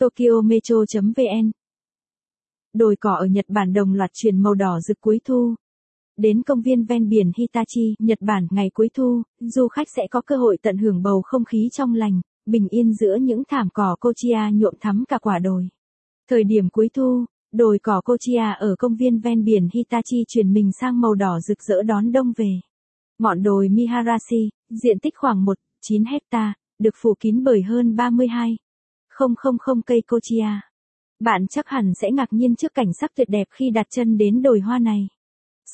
Tokyo Metro.vn Đồi cỏ ở Nhật Bản đồng loạt chuyển màu đỏ rực cuối thu. Đến công viên ven biển Hitachi, Nhật Bản ngày cuối thu, du khách sẽ có cơ hội tận hưởng bầu không khí trong lành, bình yên giữa những thảm cỏ Kochia nhuộm thắm cả quả đồi. Thời điểm cuối thu, đồi cỏ Kochia ở công viên ven biển Hitachi chuyển mình sang màu đỏ rực rỡ đón đông về. Ngọn đồi Miharashi, diện tích khoảng 1,9 hecta, được phủ kín bởi hơn 32 000 cây Cochia. Bạn chắc hẳn sẽ ngạc nhiên trước cảnh sắc tuyệt đẹp khi đặt chân đến đồi hoa này.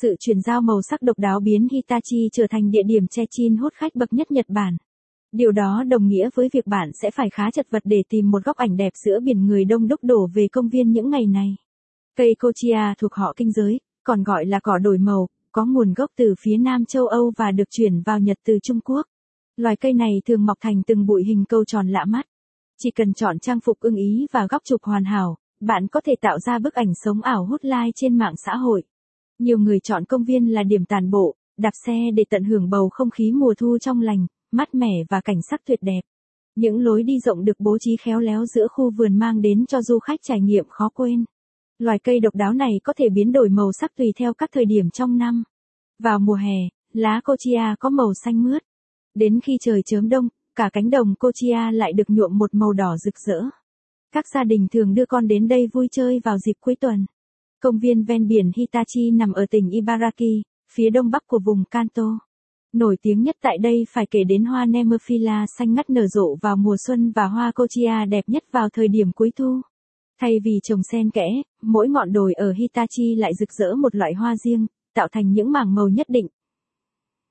Sự chuyển giao màu sắc độc đáo biến Hitachi trở thành địa điểm che chin hút khách bậc nhất Nhật Bản. Điều đó đồng nghĩa với việc bạn sẽ phải khá chật vật để tìm một góc ảnh đẹp giữa biển người đông đúc đổ về công viên những ngày này. Cây Cochia thuộc họ kinh giới, còn gọi là cỏ đổi màu, có nguồn gốc từ phía Nam châu Âu và được chuyển vào Nhật từ Trung Quốc. Loài cây này thường mọc thành từng bụi hình câu tròn lạ mắt. Chỉ cần chọn trang phục ưng ý và góc chụp hoàn hảo, bạn có thể tạo ra bức ảnh sống ảo hút like trên mạng xã hội. Nhiều người chọn công viên là điểm tàn bộ, đạp xe để tận hưởng bầu không khí mùa thu trong lành, mát mẻ và cảnh sắc tuyệt đẹp. Những lối đi rộng được bố trí khéo léo giữa khu vườn mang đến cho du khách trải nghiệm khó quên. Loài cây độc đáo này có thể biến đổi màu sắc tùy theo các thời điểm trong năm. Vào mùa hè, lá cochia có màu xanh mướt. Đến khi trời chớm đông, cả cánh đồng Cochia lại được nhuộm một màu đỏ rực rỡ. Các gia đình thường đưa con đến đây vui chơi vào dịp cuối tuần. Công viên ven biển Hitachi nằm ở tỉnh Ibaraki, phía đông bắc của vùng Kanto. Nổi tiếng nhất tại đây phải kể đến hoa Nemophila xanh ngắt nở rộ vào mùa xuân và hoa Cochia đẹp nhất vào thời điểm cuối thu. Thay vì trồng xen kẽ, mỗi ngọn đồi ở Hitachi lại rực rỡ một loại hoa riêng, tạo thành những mảng màu nhất định.